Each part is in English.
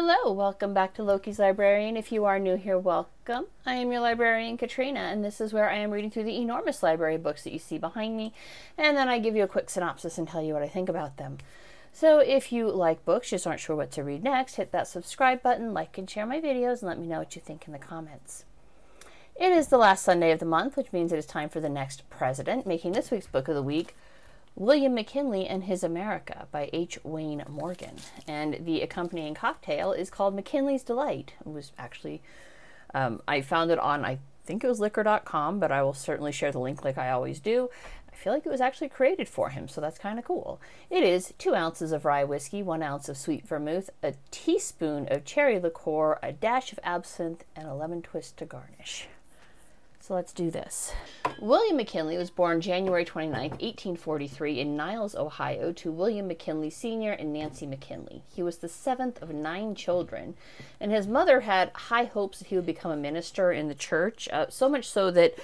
Hello, welcome back to Loki's Librarian. If you are new here, welcome. I am your librarian, Katrina, and this is where I am reading through the enormous library of books that you see behind me, and then I give you a quick synopsis and tell you what I think about them. So if you like books, just aren't sure what to read next, hit that subscribe button, like and share my videos, and let me know what you think in the comments. It is the last Sunday of the month, which means it is time for the next president, making this week's book of the week William McKinley and His America by H. Wayne Morgan. And the accompanying cocktail is called McKinley's Delight. It was actually, um, I found it on, I think it was liquor.com, but I will certainly share the link like I always do. I feel like it was actually created for him, so that's kind of cool. It is two ounces of rye whiskey, one ounce of sweet vermouth, a teaspoon of cherry liqueur, a dash of absinthe, and a lemon twist to garnish. So let's do this. William McKinley was born January 29, 1843, in Niles, Ohio, to William McKinley Sr. and Nancy McKinley. He was the seventh of nine children, and his mother had high hopes that he would become a minister in the church, uh, so much so that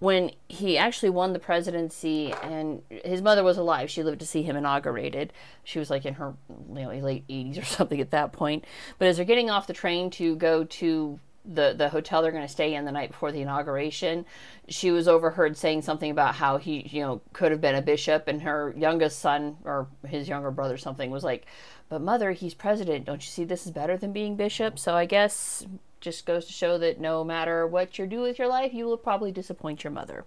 when he actually won the presidency and his mother was alive she lived to see him inaugurated she was like in her you know, late 80s or something at that point but as they're getting off the train to go to the the hotel they're going to stay in the night before the inauguration she was overheard saying something about how he you know could have been a bishop and her youngest son or his younger brother something was like but mother he's president. Don't you see this is better than being bishop? So i guess just goes to show that no matter what you do with your life you will probably disappoint your mother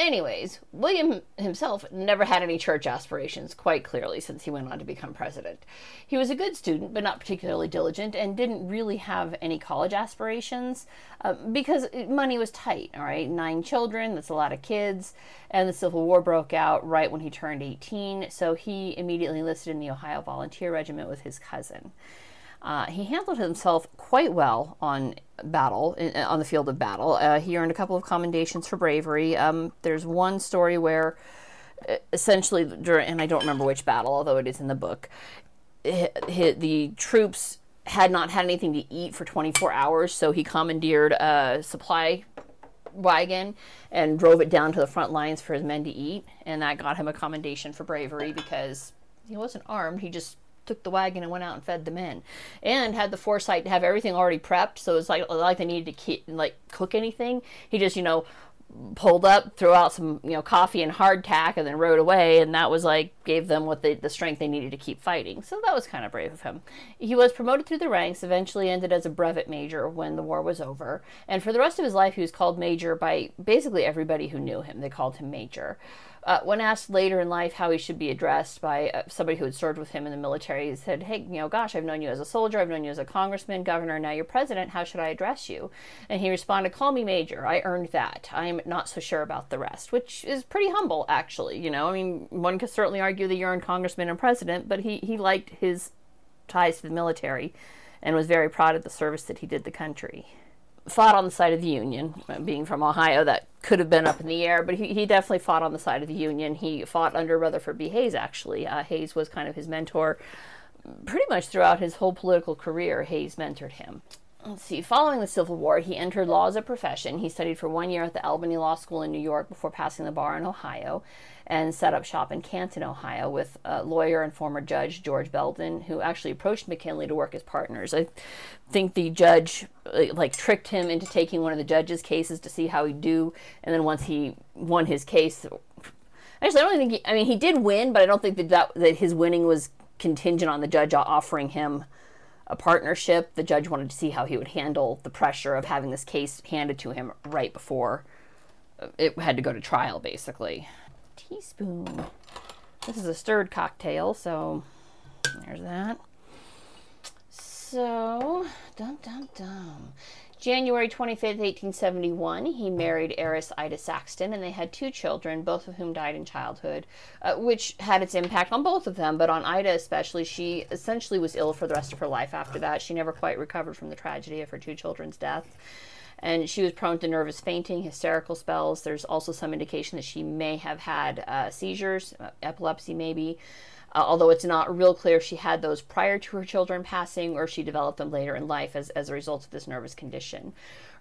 Anyways, William himself never had any church aspirations, quite clearly, since he went on to become president. He was a good student, but not particularly diligent, and didn't really have any college aspirations uh, because money was tight, all right? Nine children, that's a lot of kids, and the Civil War broke out right when he turned 18, so he immediately enlisted in the Ohio Volunteer Regiment with his cousin. Uh, he handled himself quite well on battle on the field of battle. Uh, he earned a couple of commendations for bravery. Um, there's one story where, uh, essentially, during, and I don't remember which battle, although it is in the book, the troops had not had anything to eat for 24 hours, so he commandeered a supply wagon and drove it down to the front lines for his men to eat, and that got him a commendation for bravery because he wasn't armed. He just took the wagon and went out and fed the men, and had the foresight to have everything already prepped. So it's like like they needed to keep, like cook anything. He just you know pulled up, threw out some you know coffee and hardtack, and then rode away. And that was like gave them what they, the strength they needed to keep fighting. So that was kind of brave of him. He was promoted through the ranks. Eventually ended as a brevet major when the war was over. And for the rest of his life, he was called major by basically everybody who knew him. They called him major. Uh, when asked later in life how he should be addressed by uh, somebody who had served with him in the military, he said, Hey, you know, gosh, I've known you as a soldier, I've known you as a congressman, governor, now you're president, how should I address you? And he responded, Call me Major, I earned that. I'm not so sure about the rest, which is pretty humble, actually. You know, I mean, one could certainly argue that you're a congressman and president, but he, he liked his ties to the military and was very proud of the service that he did the country fought on the side of the Union. Being from Ohio, that could have been up in the air, but he, he definitely fought on the side of the Union. He fought under Rutherford B. Hayes, actually. Uh, Hayes was kind of his mentor pretty much throughout his whole political career. Hayes mentored him. Let's see, following the Civil War, he entered law as a profession. He studied for one year at the Albany Law School in New York before passing the bar in Ohio and set up shop in Canton, Ohio, with a lawyer and former judge George Belden, who actually approached McKinley to work as partners. I think the judge uh, like tricked him into taking one of the judge's cases to see how he'd do, and then once he won his case, actually, I don't think he, I mean he did win, but I don't think that, that that his winning was contingent on the judge offering him a partnership. The judge wanted to see how he would handle the pressure of having this case handed to him right before uh, it had to go to trial, basically teaspoon. This is a stirred cocktail, so there's that. So, dum dum dum. January 25th, 1871, he married heiress Ida Saxton, and they had two children, both of whom died in childhood, uh, which had its impact on both of them. But on Ida, especially, she essentially was ill for the rest of her life after that. She never quite recovered from the tragedy of her two children's death and she was prone to nervous fainting, hysterical spells. There's also some indication that she may have had uh, seizures, uh, epilepsy maybe. Uh, although it's not real clear if she had those prior to her children passing or she developed them later in life as, as a result of this nervous condition.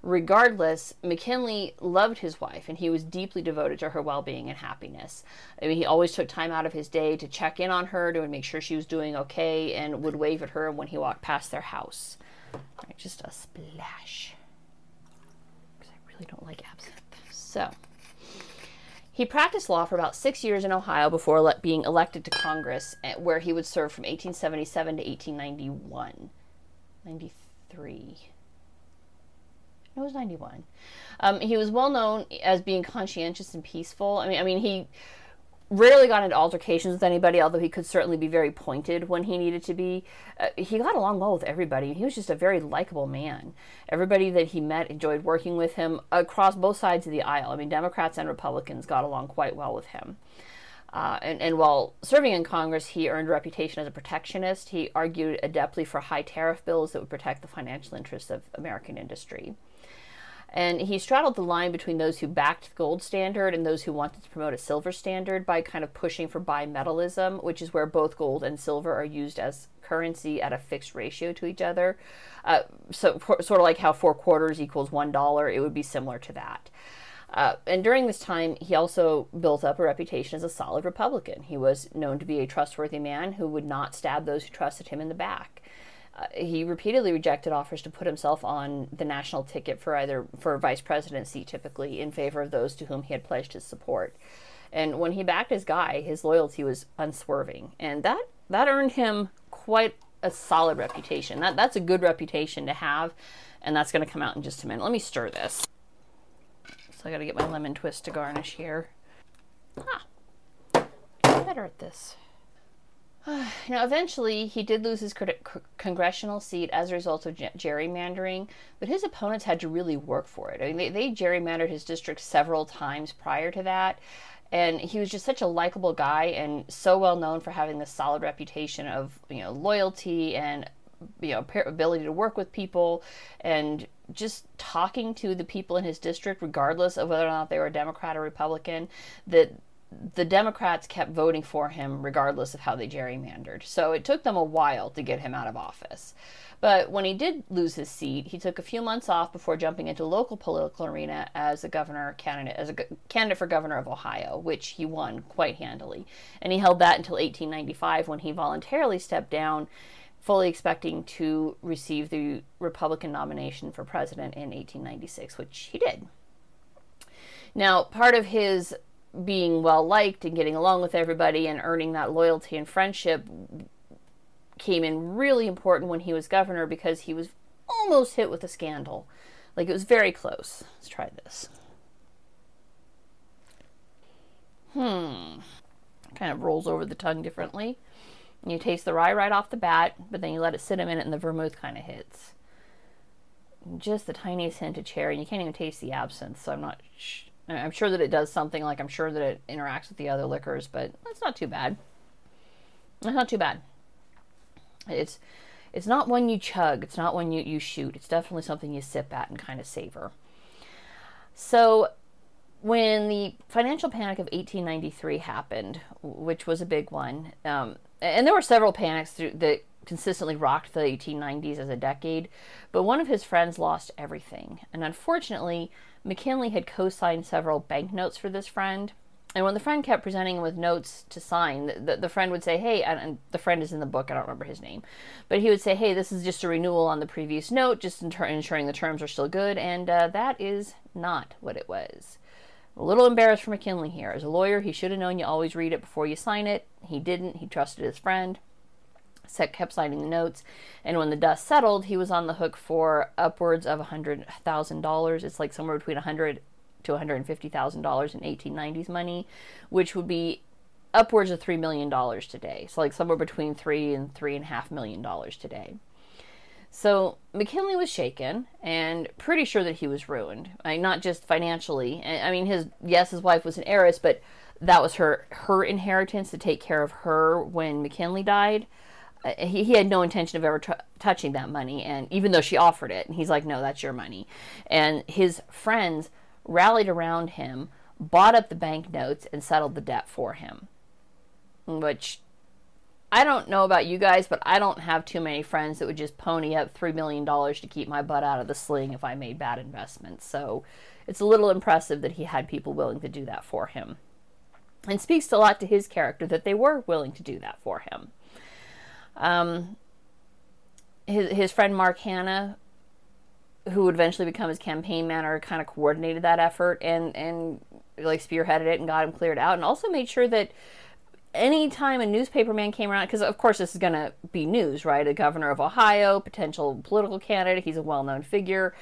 Regardless, McKinley loved his wife and he was deeply devoted to her well being and happiness. I mean, he always took time out of his day to check in on her, to make sure she was doing okay, and would wave at her when he walked past their house. Right, just a splash. Because I really don't like absinthe. So. He practiced law for about six years in Ohio before being elected to Congress, eh, where he would serve from 1877 to 1891. 93. It was 91. Um, he was well known as being conscientious and peaceful. I mean, I mean, he rarely got into altercations with anybody, although he could certainly be very pointed when he needed to be. Uh, he got along well with everybody. He was just a very likable man. Everybody that he met enjoyed working with him across both sides of the aisle. I mean, Democrats and Republicans got along quite well with him. Uh, and, and while serving in Congress, he earned a reputation as a protectionist. He argued adeptly for high tariff bills that would protect the financial interests of American industry. And he straddled the line between those who backed the gold standard and those who wanted to promote a silver standard by kind of pushing for bimetallism, which is where both gold and silver are used as currency at a fixed ratio to each other. Uh, so, for, sort of like how four quarters equals one dollar, it would be similar to that. Uh, and during this time, he also built up a reputation as a solid Republican. He was known to be a trustworthy man who would not stab those who trusted him in the back. Uh, he repeatedly rejected offers to put himself on the national ticket for either for vice presidency, typically in favor of those to whom he had pledged his support. And when he backed his guy, his loyalty was unswerving, and that that earned him quite a solid reputation. That that's a good reputation to have, and that's going to come out in just a minute. Let me stir this. So I got to get my lemon twist to garnish here. Ah, better at this. Now, eventually, he did lose his congressional seat as a result of gerrymandering, but his opponents had to really work for it. I mean, they, they gerrymandered his district several times prior to that, and he was just such a likable guy and so well known for having this solid reputation of you know loyalty and you know ability to work with people and just talking to the people in his district regardless of whether or not they were a democrat or republican that the Democrats kept voting for him regardless of how they gerrymandered. So it took them a while to get him out of office. But when he did lose his seat, he took a few months off before jumping into local political arena as a governor candidate, as a candidate for governor of Ohio, which he won quite handily. And he held that until 1895 when he voluntarily stepped down, fully expecting to receive the Republican nomination for president in 1896, which he did. Now, part of his being well liked and getting along with everybody and earning that loyalty and friendship came in really important when he was governor because he was almost hit with a scandal. Like it was very close. Let's try this. Hmm. Kind of rolls over the tongue differently. And you taste the rye right off the bat, but then you let it sit a minute and the vermouth kind of hits. Just the tiniest hint of cherry, you can't even taste the absinthe, so I'm not sh- I'm sure that it does something like I'm sure that it interacts with the other liquors, but it's not too bad. It's not too bad. It's it's not one you chug, it's not one you, you shoot. It's definitely something you sip at and kind of savor. So when the financial panic of 1893 happened, which was a big one, um, and there were several panics through, that consistently rocked the 1890s as a decade, but one of his friends lost everything. And unfortunately, McKinley had co signed several banknotes for this friend. And when the friend kept presenting him with notes to sign, the, the friend would say, Hey, and, and, the friend is in the book, I don't remember his name, but he would say, Hey, this is just a renewal on the previous note, just ensuring the terms are still good. And uh, that is not what it was. A little embarrassed for McKinley here. As a lawyer, he should have known you always read it before you sign it. He didn't. He trusted his friend kept signing the notes. And when the dust settled, he was on the hook for upwards of $100,000. It's like somewhere between 100 to $150,000 in 1890s money, which would be upwards of $3 million today. So, like somewhere between three and $3.5 million today. So McKinley was shaken and pretty sure that he was ruined. I mean, not just financially. I mean, his yes, his wife was an heiress, but that was her her inheritance to take care of her when McKinley died. Uh, he, he had no intention of ever t- touching that money and even though she offered it and he's like no that's your money and his friends rallied around him bought up the banknotes and settled the debt for him which I don't know about you guys, but I don't have too many friends that would just pony up $3 million to keep my butt out of the sling if I made bad investments. So it's a little impressive that he had people willing to do that for him. And speaks a lot to his character that they were willing to do that for him. Um, his, his friend Mark Hanna, who would eventually become his campaign manager, kind of coordinated that effort and, and like spearheaded it and got him cleared out and also made sure that anytime a newspaperman came around, because of course this is going to be news, right? A governor of Ohio, potential political candidate, he's a well known figure.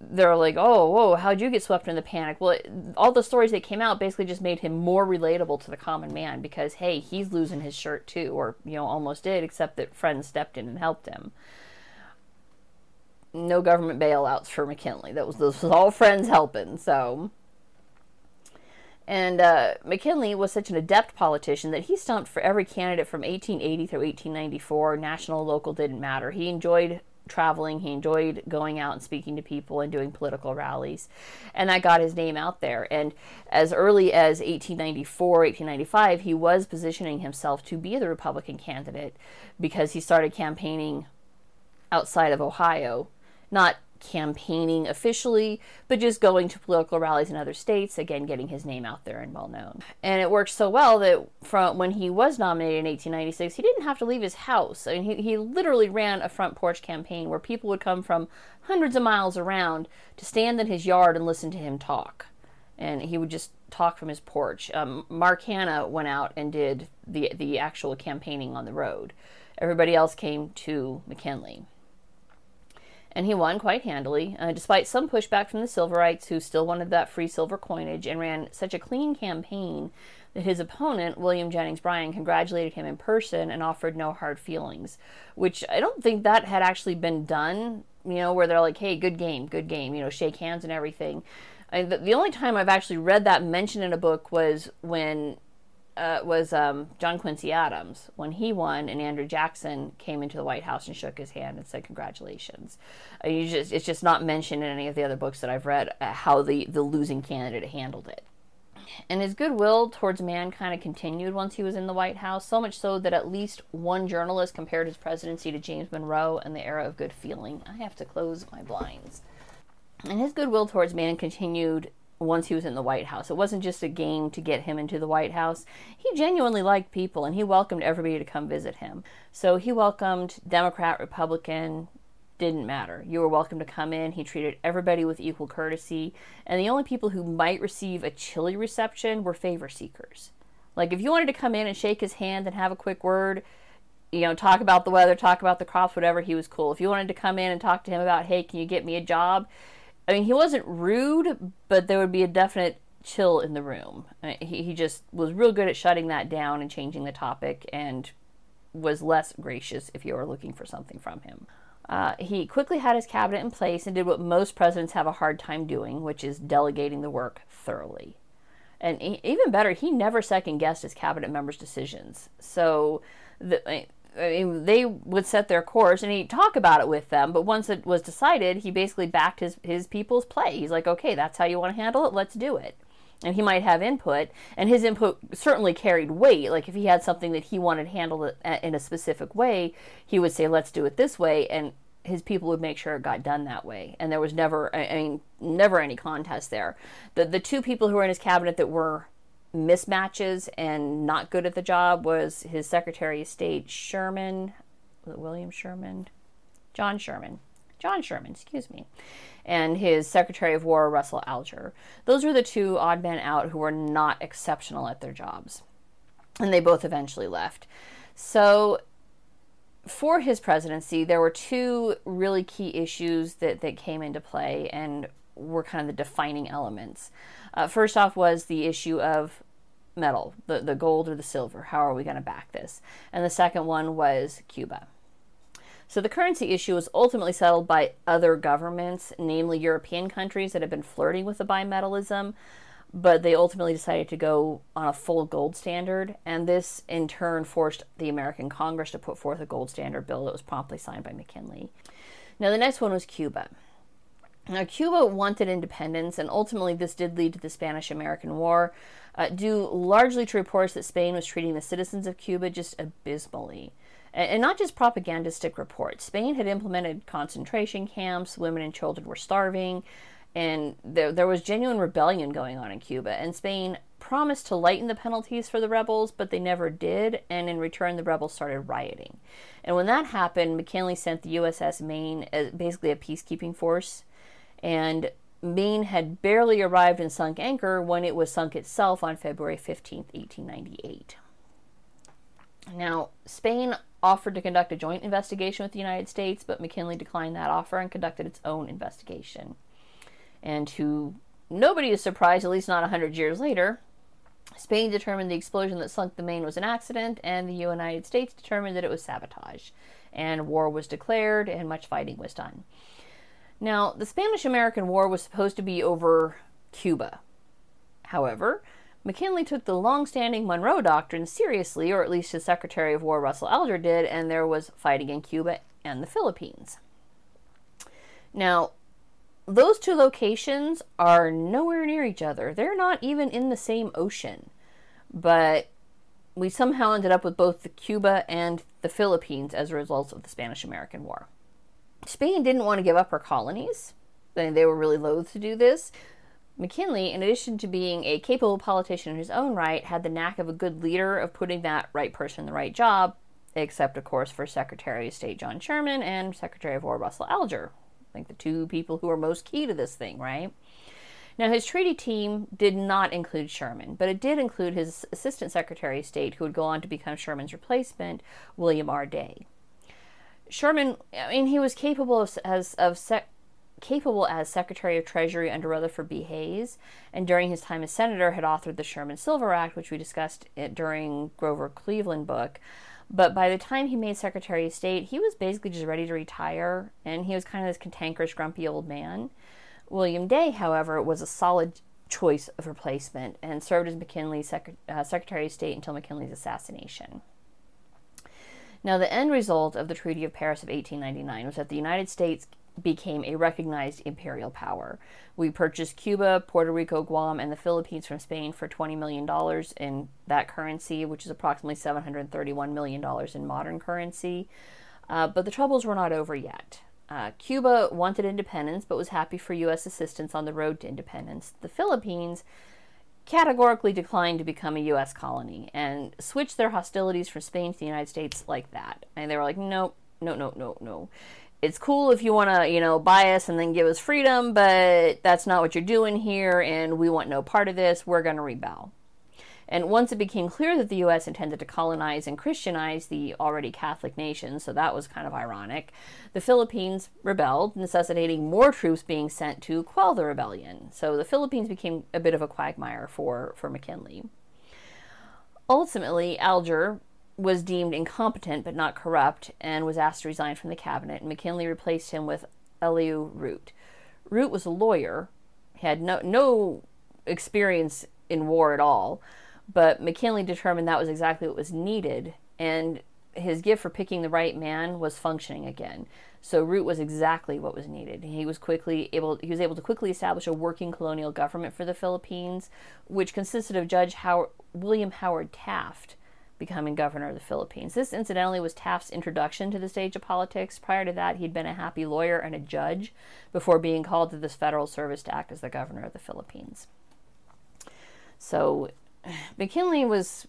They're like, oh, whoa, how'd you get swept in the panic? Well, it, all the stories that came out basically just made him more relatable to the common man because, hey, he's losing his shirt too, or, you know, almost did, except that friends stepped in and helped him. No government bailouts for McKinley. That was, this was all friends helping, so. And uh, McKinley was such an adept politician that he stumped for every candidate from 1880 through 1894. National, local didn't matter. He enjoyed traveling, he enjoyed going out and speaking to people and doing political rallies. And that got his name out there. And as early as 1894, 1895, he was positioning himself to be the Republican candidate because he started campaigning outside of Ohio. Not campaigning officially, but just going to political rallies in other states, again, getting his name out there and well known. And it worked so well that from when he was nominated in 1896, he didn't have to leave his house. I mean, he, he literally ran a front porch campaign where people would come from hundreds of miles around to stand in his yard and listen to him talk. And he would just talk from his porch. Um, Mark Hanna went out and did the the actual campaigning on the road. Everybody else came to McKinley and he won quite handily, uh, despite some pushback from the Silverites who still wanted that free silver coinage and ran such a clean campaign that his opponent, William Jennings Bryan, congratulated him in person and offered no hard feelings, which I don't think that had actually been done, you know, where they're like, hey, good game, good game, you know, shake hands and everything. I, the, the only time I've actually read that mentioned in a book was when uh, was um, John Quincy Adams when he won, and Andrew Jackson came into the White House and shook his hand and said congratulations. Uh, just, it's just not mentioned in any of the other books that I've read uh, how the, the losing candidate handled it. And his goodwill towards man kind of continued once he was in the White House, so much so that at least one journalist compared his presidency to James Monroe and the era of good feeling. I have to close my blinds. And his goodwill towards man continued once he was in the White House. It wasn't just a game to get him into the White House. He genuinely liked people and he welcomed everybody to come visit him. So he welcomed Democrat, Republican, didn't matter. You were welcome to come in. He treated everybody with equal courtesy. And the only people who might receive a chilly reception were favor seekers. Like if you wanted to come in and shake his hand and have a quick word, you know, talk about the weather, talk about the crops, whatever, he was cool. If you wanted to come in and talk to him about, hey, can you get me a job? I mean, he wasn't rude, but there would be a definite chill in the room. He, he just was real good at shutting that down and changing the topic and was less gracious if you were looking for something from him. Uh, he quickly had his cabinet in place and did what most presidents have a hard time doing, which is delegating the work thoroughly. And he, even better, he never second guessed his cabinet members' decisions. So the, I mean, they would set their course and he'd talk about it with them. But once it was decided, he basically backed his, his people's play. He's like, okay, that's how you want to handle it. Let's do it. And he might have input, and his input certainly carried weight. Like if he had something that he wanted handled in a specific way, he would say, let's do it this way. And his people would make sure it got done that way. And there was never, I mean, never any contest there. The, the two people who were in his cabinet that were mismatches and not good at the job was his Secretary of State Sherman, William Sherman, John Sherman, John Sherman, excuse me, and his Secretary of War Russell Alger. Those were the two odd men out who were not exceptional at their jobs, and they both eventually left. So. For his presidency, there were two really key issues that, that came into play and were kind of the defining elements. Uh, first off was the issue of metal, the, the gold or the silver. How are we going to back this? And the second one was Cuba. So the currency issue was ultimately settled by other governments, namely European countries that had been flirting with the bimetallism, but they ultimately decided to go on a full gold standard, and this in turn forced the American Congress to put forth a gold standard bill that was promptly signed by McKinley. Now the next one was Cuba. Now, Cuba wanted independence, and ultimately this did lead to the Spanish American War, uh, due largely to reports that Spain was treating the citizens of Cuba just abysmally. And, not just propagandistic reports. Spain had implemented concentration camps, women and children were starving, and there, there was genuine rebellion going on in Cuba. And Spain promised to lighten the penalties for the rebels, but they never did, and in return, the rebels started rioting. And when that happened, McKinley sent the USS Maine as basically a peacekeeping force and Maine had barely arrived and sunk anchor when it was sunk itself on February 15, 1898. Now, Spain offered to conduct a joint investigation with the United States, but McKinley declined that offer and conducted its own investigation. And to nobody is surprised, at least not a 100 years later, Spain determined the explosion that sunk the Maine was an accident, and the United States determined that it was sabotage. And war was declared, and much fighting was done. Now, the Spanish American War was supposed to be over Cuba. However, McKinley took the long standing Monroe Doctrine seriously, or at least his Secretary of War Russell Alger did, and there was fighting in Cuba and the Philippines. Now, those two locations are nowhere near each other. They're not even in the same ocean. But we somehow ended up with both the Cuba and the Philippines as a result of the Spanish American War. Spain didn't want to give up her colonies. They were really loath to do this. McKinley, in addition to being a capable politician in his own right, had the knack of a good leader of putting that right person in the right job, except, of course, for Secretary of State John Sherman and Secretary of War Russell Alger. I think the two people who are most key to this thing, right? Now, his treaty team did not include Sherman, but it did include his Assistant Secretary of State, who would go on to become Sherman's replacement, William R. Day. Sherman, I mean, he was capable of, as of sec, capable as Secretary of Treasury under Rutherford B. Hayes, and during his time as senator, had authored the Sherman Silver Act, which we discussed during Grover Cleveland book. But by the time he made Secretary of State, he was basically just ready to retire, and he was kind of this cantankerous, grumpy old man. William Day, however, was a solid choice of replacement and served as McKinley's sec- uh, Secretary of State until McKinley's assassination. Now, the end result of the Treaty of Paris of 1899 was that the United States became a recognized imperial power. We purchased Cuba, Puerto Rico, Guam, and the Philippines from Spain for $20 million in that currency, which is approximately $731 million in modern currency. Uh, but the troubles were not over yet. Uh, Cuba wanted independence but was happy for U.S. assistance on the road to independence. The Philippines categorically declined to become a U.S. colony and switched their hostilities from Spain to the United States like that. And they were like, no, no, no, no, no. It's cool if you want to, you know, buy us and then give us freedom, but that's not what you're doing here, and we want no part of this. We're going to rebel. And once it became clear that the U.S. intended to colonize and Christianize the already Catholic nation, so that was kind of ironic, the Philippines rebelled, necessitating more troops being sent to quell the rebellion. So the Philippines became a bit of a quagmire for, for McKinley. Ultimately, Alger was deemed incompetent but not corrupt and was asked to resign from the cabinet, and McKinley replaced him with Elihu Root. Root was a lawyer, had no, no experience in war at all, but McKinley determined that was exactly what was needed, and his gift for picking the right man was functioning again. So Root was exactly what was needed. He was quickly able he was able to quickly establish a working colonial government for the Philippines, which consisted of Judge Howard, William Howard Taft becoming governor of the Philippines. This incidentally was Taft's introduction to the stage of politics. Prior to that, he'd been a happy lawyer and a judge before being called to this federal service to act as the governor of the Philippines. So McKinley was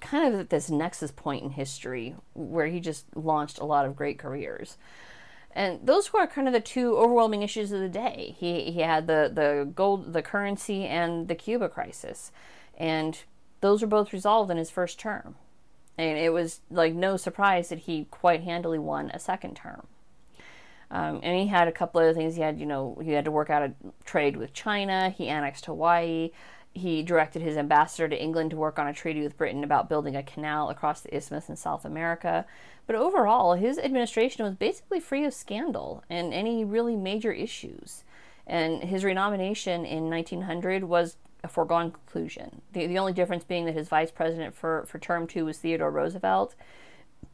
kind of at this nexus point in history where he just launched a lot of great careers. And those were kind of the two overwhelming issues of the day. He he had the, the gold the currency and the Cuba crisis. And those were both resolved in his first term. And it was like no surprise that he quite handily won a second term. Um, and he had a couple other things. He had, you know, he had to work out a trade with China. He annexed Hawaii he directed his ambassador to England to work on a treaty with Britain about building a canal across the isthmus in South America. But overall, his administration was basically free of scandal and any really major issues. And his renomination in 1900 was a foregone conclusion. The, the only difference being that his vice president for, for term two was Theodore Roosevelt.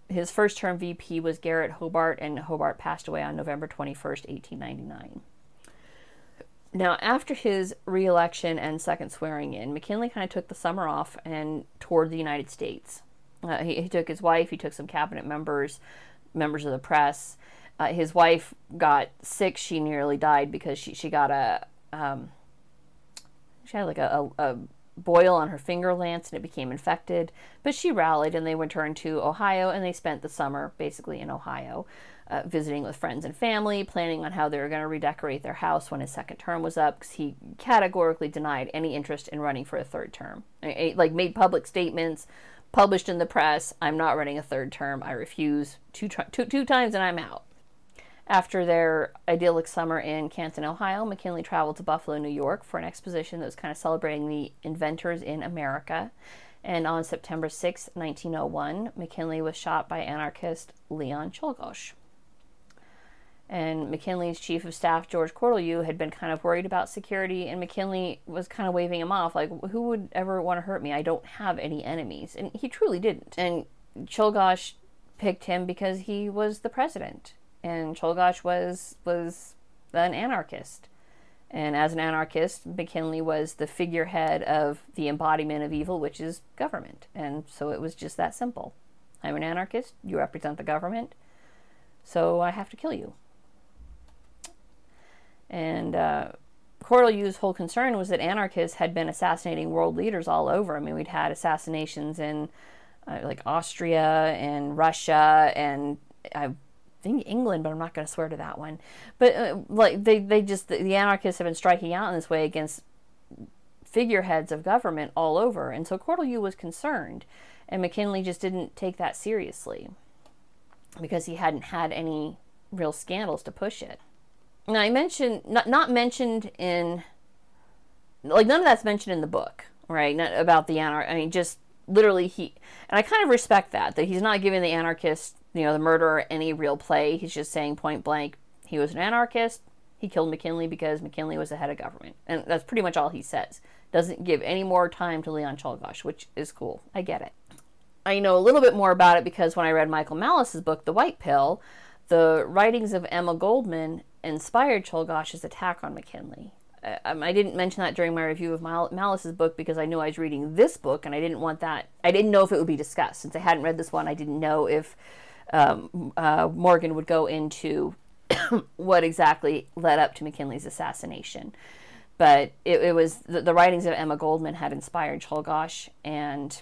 His first term VP was Garrett Hobart, and Hobart passed away on November 21st, 1899. Now, after his reelection and second swearing in, McKinley kind of took the summer off and toured the United States. Uh, he, he, took his wife, he took some cabinet members, members of the press. Uh, his wife got sick. She nearly died because she, she got a, um, she had like a, a, a boil on her finger lance and it became infected. But she rallied and they returned to Ohio and they spent the summer basically in Ohio uh, visiting with friends and family, planning on how they were going to redecorate their house when his second term was up, because he categorically denied any interest in running for a third term. Like, made public statements, published in the press, I'm not running a third term, I refuse two, two, two times and I'm out. After their idyllic summer in Canton, Ohio, McKinley traveled to Buffalo, New York for an exposition that was kind of celebrating the inventors in America. And on September 6, 1901, McKinley was shot by anarchist Leon Czolgosz. And McKinley's chief of staff, George Cortelyou, had been kind of worried about security, and McKinley was kind of waving him off, like, who would ever want to hurt me? I don't have any enemies. And he truly didn't. And Czolgosz picked him because he was the president. And Czolgosz was, was an anarchist. And as an anarchist, McKinley was the figurehead of the embodiment of evil, which is government. And so it was just that simple. I'm an anarchist, you represent the government, so I have to kill you. And uh, Cortelyous's whole concern was that anarchists had been assassinating world leaders all over. I mean, we'd had assassinations in uh, like Austria and Russia and I think England, but I'm not going to swear to that one. But uh, like they, they just the, the anarchists have been striking out in this way against figureheads of government all over, and so Cordell Cortelyou was concerned, and McKinley just didn't take that seriously because he hadn't had any real scandals to push it. Now I mentioned not not mentioned in like none of that's mentioned in the book, right? Not about the anarch. I mean, just literally he and I kind of respect that that he's not giving the anarchist, you know, the murderer any real play. He's just saying point blank, he was an anarchist. He killed McKinley because McKinley was the head of government, and that's pretty much all he says. Doesn't give any more time to Leon Czolgosz, which is cool. I get it. I know a little bit more about it because when I read Michael Malice's book, The White Pill, the writings of Emma Goldman inspired Czolgosz's attack on McKinley. Uh, um, I didn't mention that during my review of Mal- Malice's book because I knew I was reading this book and I didn't want that. I didn't know if it would be discussed. Since I hadn't read this one, I didn't know if um, uh, Morgan would go into what exactly led up to McKinley's assassination. But it, it was the, the, writings of Emma Goldman had inspired Czolgosz, and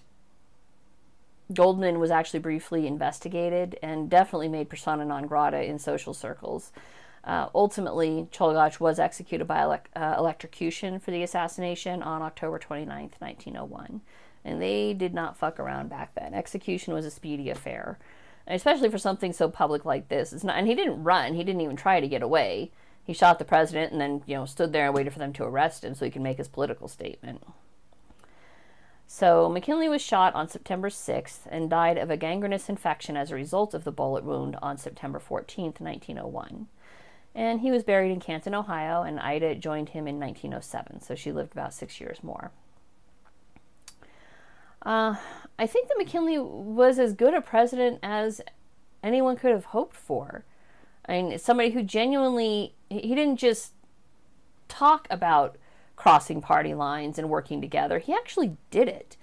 Goldman was actually briefly investigated and definitely made persona non grata in social circles. Uh, ultimately, Czolgosz was executed by elec- uh, electrocution for the assassination on October 29, 1901. And they did not fuck around back then. Execution was a speedy affair, and especially for something so public like this. It's not, and he didn't run. He didn't even try to get away. He shot the president and then, you know, stood there and waited for them to arrest him so he could make his political statement. So McKinley was shot on September 6th and died of a gangrenous infection as a result of the bullet wound on September 14th, 1901 and he was buried in Canton, Ohio, and Ida joined him in 1907, so she lived about six years more. Uh, I think that McKinley was as good a president as anyone could have hoped for. I mean, somebody who genuinely, he didn't just talk about crossing party lines and working together, he actually did it.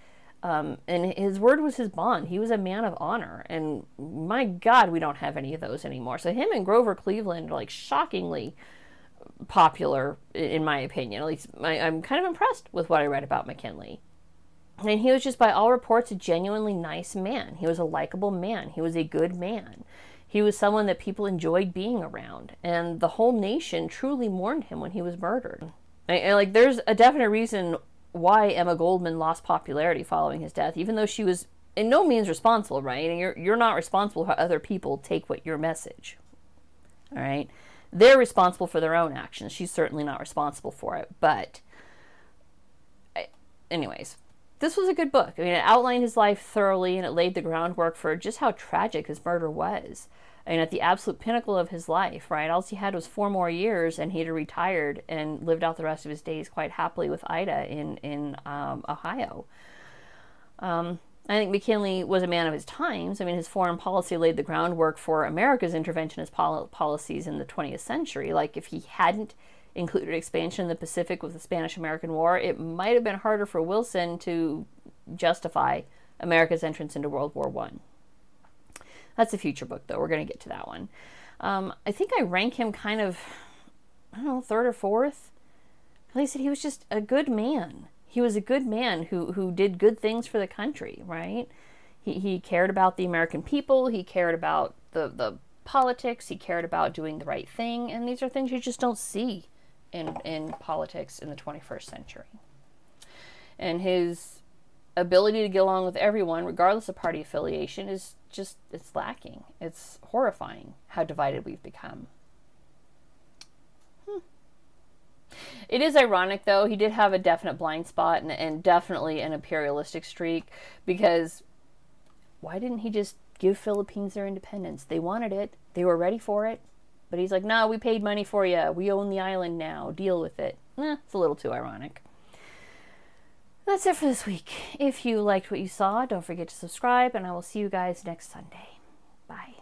Um, and his word was his bond. He was a man of honor, and my God, we don't have any of those anymore. So him and Grover Cleveland are like shockingly popular, in my opinion. At least I, I'm kind of impressed with what I read about McKinley. And he was just, by all reports, a genuinely nice man. He was a likable man. He was a good man. He was someone that people enjoyed being around, and the whole nation truly mourned him when he was murdered. And, like, there's a definite reason why Emma Goldman lost popularity following his death, even though she was in no means responsible, right? And you're you're not responsible for other people take what your message. All right? They're responsible for their own actions. She's certainly not responsible for it, but anyways, this was a good book. I mean, it outlined his life thoroughly and it laid the groundwork for just how tragic his murder was. I mean, at the absolute pinnacle of his life, right? All he had was four more years, and he'd retired and lived out the rest of his days quite happily with Ida in in um, Ohio. Um, I think McKinley was a man of his times. I mean, his foreign policy laid the groundwork for America's interventionist pol- policies in the 20th century. Like, if he hadn't included expansion in the Pacific with the Spanish American War, it might have been harder for Wilson to justify America's entrance into World War One. That's a future book, though. We're going to get to that one. Um, I think I rank him kind of, I don't know, third or fourth. I said, he was just a good man. He was a good man who, who did good things for the country, right? He, he cared about the American people. He cared about the, the politics. He cared about doing the right thing. And these are things you just don't see in, in politics in the 21st century. And his ability to get along with everyone, regardless of party affiliation, is just it's lacking. It's horrifying how divided we've become. Hmm. It is ironic, though. He did have a definite blind spot and, and definitely an imperialistic streak because why didn't he just give Philippines their independence? They wanted it, they were ready for it. But he's like, no, we paid money for you. We own the island now. Deal with it. Eh, it's a little too ironic. That's it for this week. If you liked what you saw, don't forget to subscribe, and I will see you guys next Sunday. Bye.